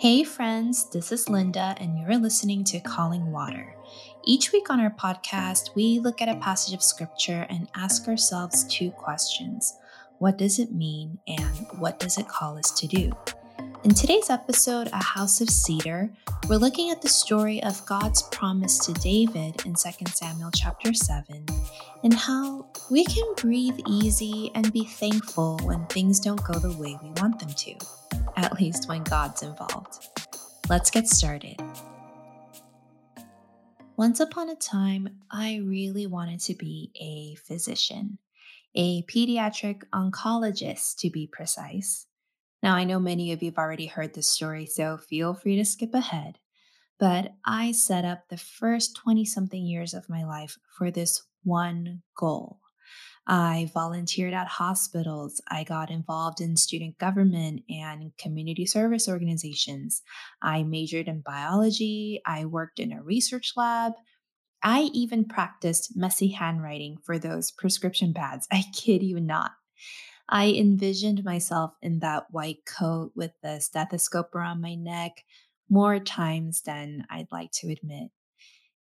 Hey, friends, this is Linda, and you're listening to Calling Water. Each week on our podcast, we look at a passage of scripture and ask ourselves two questions What does it mean, and what does it call us to do? In today's episode, A House of Cedar, we're looking at the story of God's promise to David in 2 Samuel chapter 7 and how we can breathe easy and be thankful when things don't go the way we want them to at least when God's involved. Let's get started. Once upon a time, I really wanted to be a physician, a pediatric oncologist to be precise. Now, I know many of you have already heard this story, so feel free to skip ahead. But I set up the first 20 something years of my life for this one goal I volunteered at hospitals. I got involved in student government and community service organizations. I majored in biology. I worked in a research lab. I even practiced messy handwriting for those prescription pads. I kid you not. I envisioned myself in that white coat with the stethoscope around my neck more times than I'd like to admit.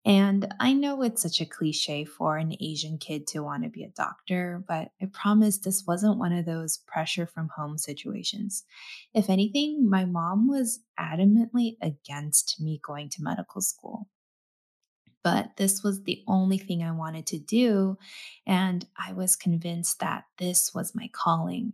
And I know it's such a cliche for an Asian kid to want to be a doctor, but I promise this wasn't one of those pressure from home situations. If anything, my mom was adamantly against me going to medical school. But this was the only thing I wanted to do, and I was convinced that this was my calling.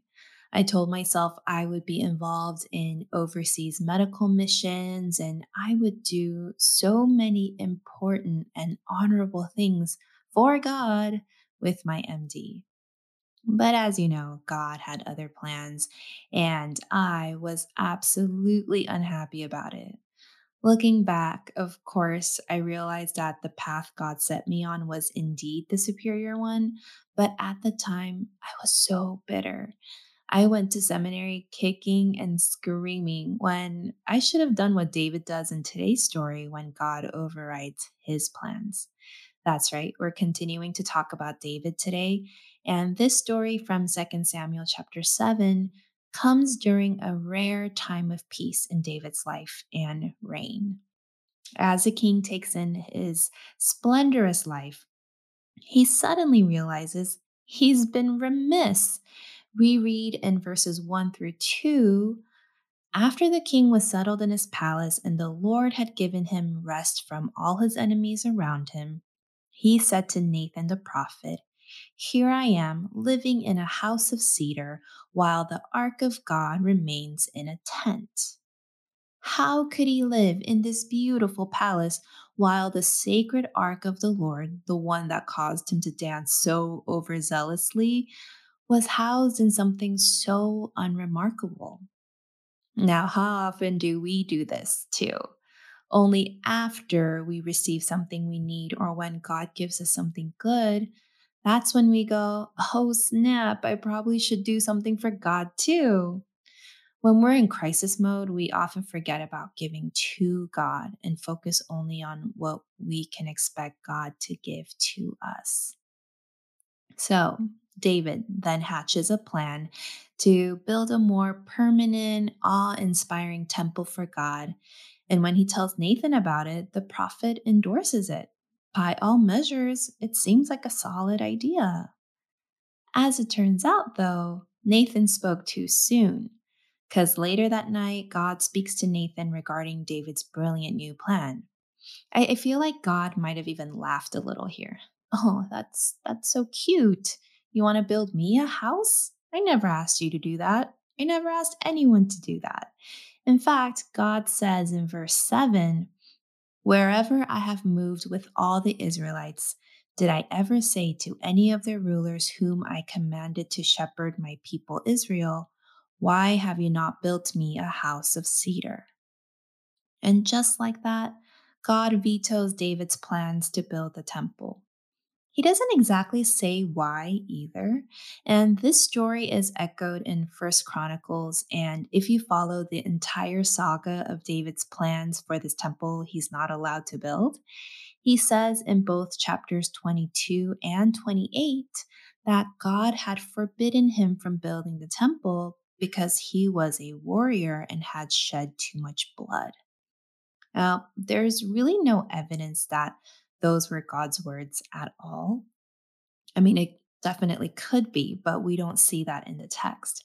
I told myself I would be involved in overseas medical missions and I would do so many important and honorable things for God with my MD. But as you know, God had other plans, and I was absolutely unhappy about it. Looking back, of course, I realized that the path God set me on was indeed the superior one, but at the time, I was so bitter. I went to seminary kicking and screaming when I should have done what David does in today's story when God overrides his plans. That's right, we're continuing to talk about David today. And this story from 2 Samuel chapter 7 comes during a rare time of peace in David's life and reign. As the king takes in his splendorous life, he suddenly realizes he's been remiss we read in verses 1 through 2 After the king was settled in his palace and the Lord had given him rest from all his enemies around him, he said to Nathan the prophet, Here I am, living in a house of cedar, while the ark of God remains in a tent. How could he live in this beautiful palace while the sacred ark of the Lord, the one that caused him to dance so overzealously, was housed in something so unremarkable. Now, how often do we do this too? Only after we receive something we need or when God gives us something good, that's when we go, oh snap, I probably should do something for God too. When we're in crisis mode, we often forget about giving to God and focus only on what we can expect God to give to us. So, David then hatches a plan to build a more permanent, awe inspiring temple for God. And when he tells Nathan about it, the prophet endorses it. By all measures, it seems like a solid idea. As it turns out, though, Nathan spoke too soon, because later that night, God speaks to Nathan regarding David's brilliant new plan. I, I feel like God might have even laughed a little here. Oh, that's that's so cute. You want to build me a house? I never asked you to do that. I never asked anyone to do that. In fact, God says in verse 7 Wherever I have moved with all the Israelites, did I ever say to any of their rulers whom I commanded to shepherd my people Israel, Why have you not built me a house of cedar? And just like that, God vetoes David's plans to build the temple. He doesn't exactly say why either. And this story is echoed in First Chronicles. And if you follow the entire saga of David's plans for this temple he's not allowed to build, he says in both chapters 22 and 28 that God had forbidden him from building the temple because he was a warrior and had shed too much blood. Now, there's really no evidence that those were God's words at all. I mean, it definitely could be, but we don't see that in the text.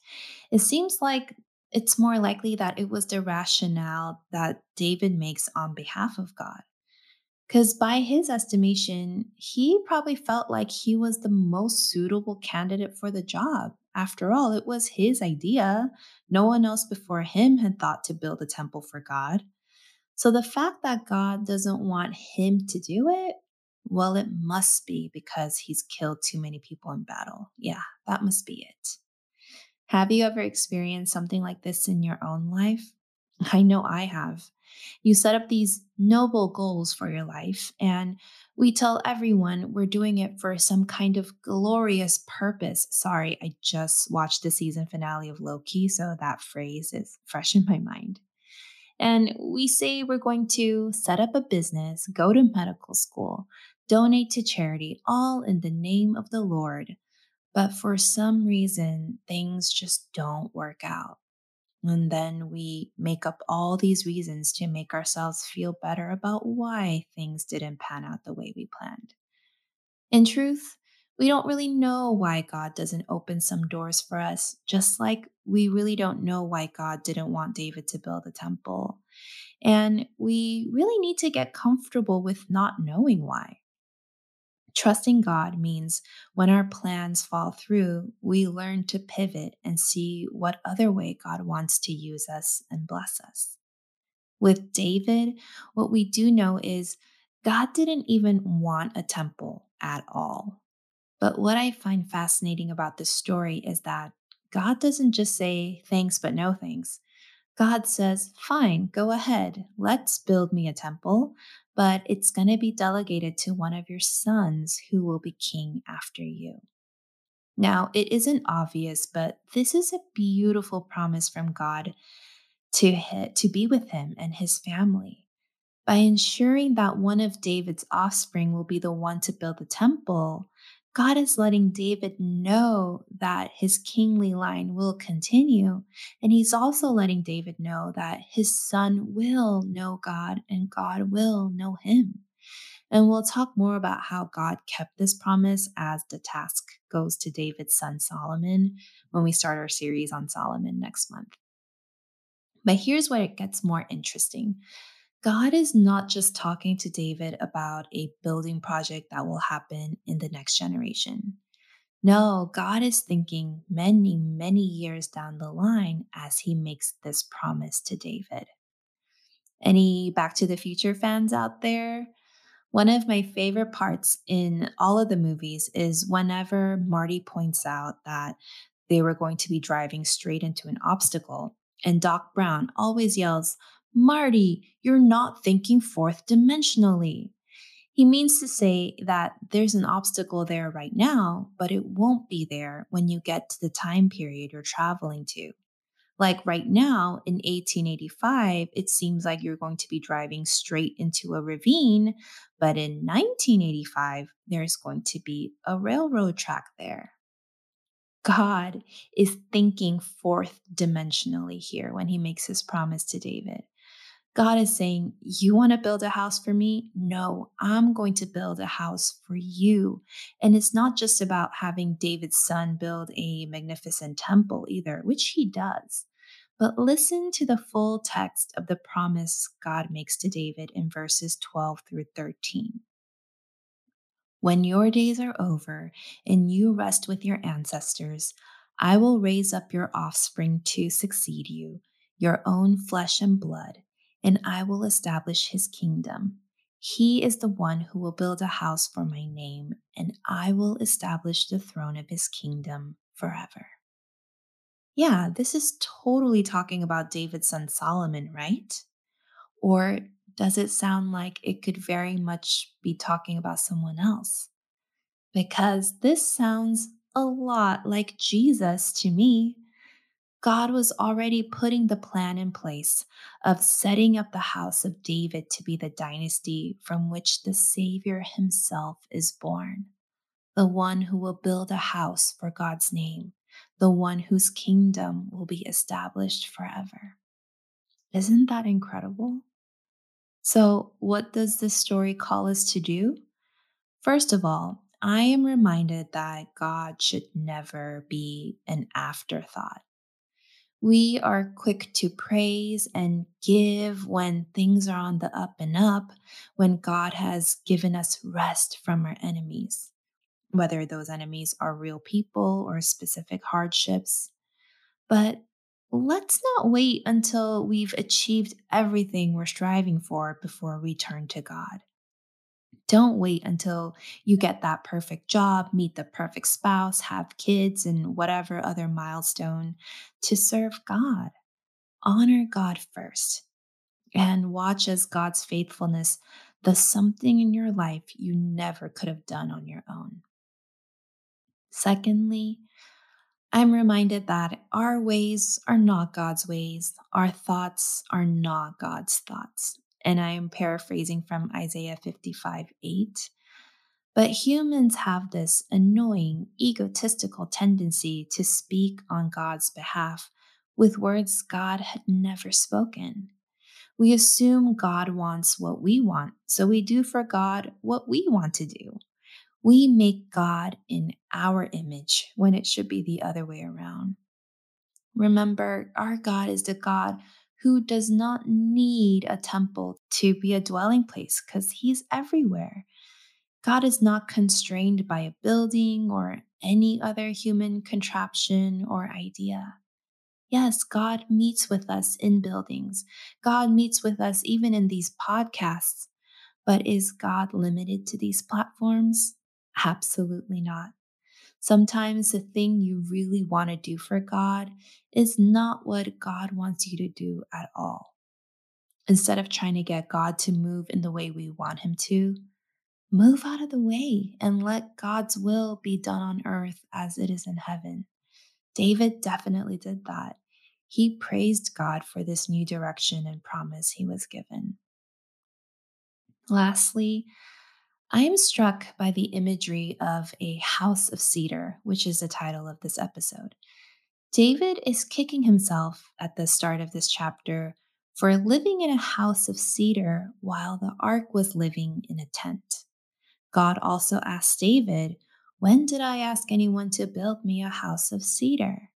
It seems like it's more likely that it was the rationale that David makes on behalf of God. Because by his estimation, he probably felt like he was the most suitable candidate for the job. After all, it was his idea. No one else before him had thought to build a temple for God. So the fact that God doesn't want him to do it, well, it must be because he's killed too many people in battle. Yeah, that must be it. Have you ever experienced something like this in your own life? I know I have. You set up these noble goals for your life, and we tell everyone we're doing it for some kind of glorious purpose. Sorry, I just watched the season finale of Loki, so that phrase is fresh in my mind. And we say we're going to set up a business, go to medical school, donate to charity, all in the name of the Lord. But for some reason, things just don't work out. And then we make up all these reasons to make ourselves feel better about why things didn't pan out the way we planned. In truth, we don't really know why God doesn't open some doors for us, just like we really don't know why God didn't want David to build a temple. And we really need to get comfortable with not knowing why. Trusting God means when our plans fall through, we learn to pivot and see what other way God wants to use us and bless us. With David, what we do know is God didn't even want a temple at all. But what I find fascinating about this story is that God doesn't just say thanks, but no thanks. God says, fine, go ahead, let's build me a temple, but it's going to be delegated to one of your sons who will be king after you. Now, it isn't obvious, but this is a beautiful promise from God to, hit, to be with him and his family. By ensuring that one of David's offspring will be the one to build the temple, God is letting David know that his kingly line will continue. And he's also letting David know that his son will know God and God will know him. And we'll talk more about how God kept this promise as the task goes to David's son Solomon when we start our series on Solomon next month. But here's where it gets more interesting. God is not just talking to David about a building project that will happen in the next generation. No, God is thinking many, many years down the line as he makes this promise to David. Any Back to the Future fans out there? One of my favorite parts in all of the movies is whenever Marty points out that they were going to be driving straight into an obstacle, and Doc Brown always yells, Marty, you're not thinking fourth dimensionally. He means to say that there's an obstacle there right now, but it won't be there when you get to the time period you're traveling to. Like right now in 1885, it seems like you're going to be driving straight into a ravine, but in 1985, there's going to be a railroad track there. God is thinking fourth dimensionally here when he makes his promise to David. God is saying, You want to build a house for me? No, I'm going to build a house for you. And it's not just about having David's son build a magnificent temple either, which he does. But listen to the full text of the promise God makes to David in verses 12 through 13. When your days are over and you rest with your ancestors, I will raise up your offspring to succeed you, your own flesh and blood and I will establish his kingdom. He is the one who will build a house for my name, and I will establish the throne of his kingdom forever. Yeah, this is totally talking about David's son Solomon, right? Or does it sound like it could very much be talking about someone else? Because this sounds a lot like Jesus to me. God was already putting the plan in place of setting up the house of David to be the dynasty from which the Savior himself is born, the one who will build a house for God's name, the one whose kingdom will be established forever. Isn't that incredible? So, what does this story call us to do? First of all, I am reminded that God should never be an afterthought. We are quick to praise and give when things are on the up and up, when God has given us rest from our enemies, whether those enemies are real people or specific hardships. But let's not wait until we've achieved everything we're striving for before we turn to God. Don't wait until you get that perfect job, meet the perfect spouse, have kids, and whatever other milestone to serve God. Honor God first and watch as God's faithfulness does something in your life you never could have done on your own. Secondly, I'm reminded that our ways are not God's ways, our thoughts are not God's thoughts and I am paraphrasing from Isaiah 55 8. But humans have this annoying, egotistical tendency to speak on God's behalf with words God had never spoken. We assume God wants what we want, so we do for God what we want to do. We make God in our image when it should be the other way around. Remember, our God is the God who does not need a temple to be a dwelling place because he's everywhere. God is not constrained by a building or any other human contraption or idea. Yes, God meets with us in buildings. God meets with us even in these podcasts. But is God limited to these platforms? Absolutely not. Sometimes the thing you really want to do for God is not what God wants you to do at all. Instead of trying to get God to move in the way we want Him to, move out of the way and let God's will be done on earth as it is in heaven. David definitely did that. He praised God for this new direction and promise he was given. Lastly, I am struck by the imagery of a house of cedar, which is the title of this episode. David is kicking himself at the start of this chapter for living in a house of cedar while the ark was living in a tent. God also asked David, When did I ask anyone to build me a house of cedar?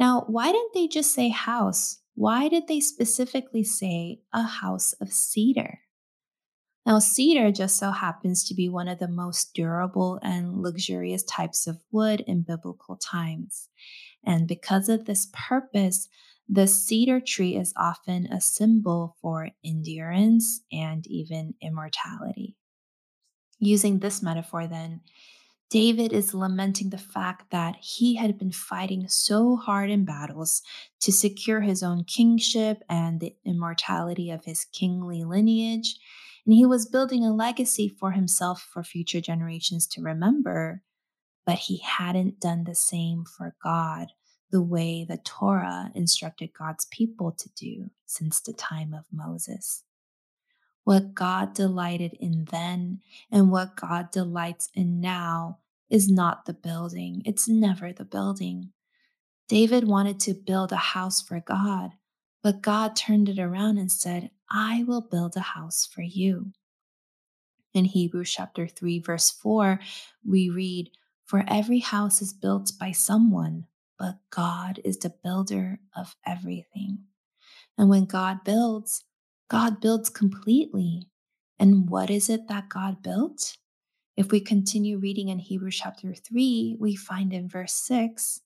Now, why didn't they just say house? Why did they specifically say a house of cedar? Now, cedar just so happens to be one of the most durable and luxurious types of wood in biblical times. And because of this purpose, the cedar tree is often a symbol for endurance and even immortality. Using this metaphor, then, David is lamenting the fact that he had been fighting so hard in battles to secure his own kingship and the immortality of his kingly lineage and he was building a legacy for himself for future generations to remember, but he hadn't done the same for God the way the Torah instructed God's people to do since the time of Moses. What God delighted in then and what God delights in now is not the building, it's never the building. David wanted to build a house for God, but God turned it around and said, I will build a house for you. In Hebrews chapter 3, verse 4, we read, For every house is built by someone, but God is the builder of everything. And when God builds, God builds completely. And what is it that God built? If we continue reading in Hebrews chapter 3, we find in verse 6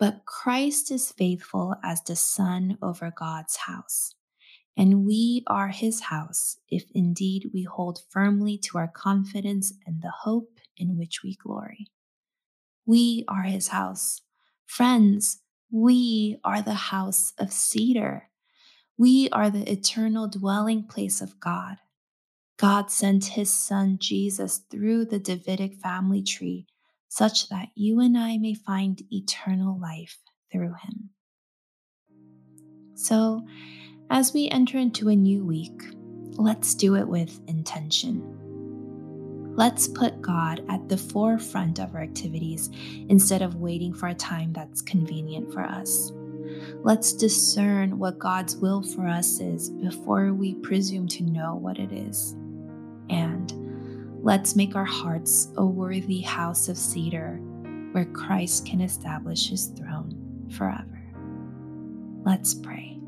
But Christ is faithful as the Son over God's house and we are his house if indeed we hold firmly to our confidence and the hope in which we glory. We are his house. Friends, we are the house of cedar. We are the eternal dwelling place of God. God sent his son Jesus through the Davidic family tree such that you and I may find eternal life through him. So, as we enter into a new week, let's do it with intention. Let's put God at the forefront of our activities instead of waiting for a time that's convenient for us. Let's discern what God's will for us is before we presume to know what it is. And let's make our hearts a worthy house of cedar where Christ can establish his throne forever. Let's pray.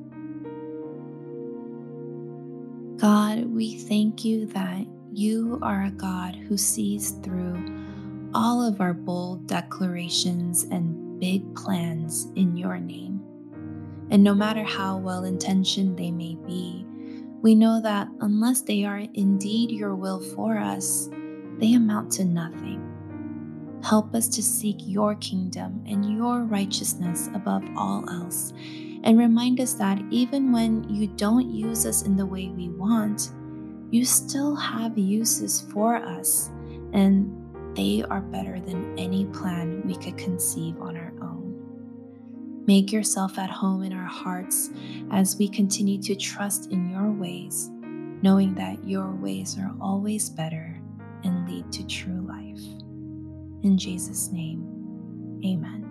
God, we thank you that you are a God who sees through all of our bold declarations and big plans in your name. And no matter how well intentioned they may be, we know that unless they are indeed your will for us, they amount to nothing. Help us to seek your kingdom and your righteousness above all else, and remind us that even when you don't use us in the way we want, you still have uses for us, and they are better than any plan we could conceive on our own. Make yourself at home in our hearts as we continue to trust in your ways, knowing that your ways are always better and lead to true life. In Jesus' name, amen.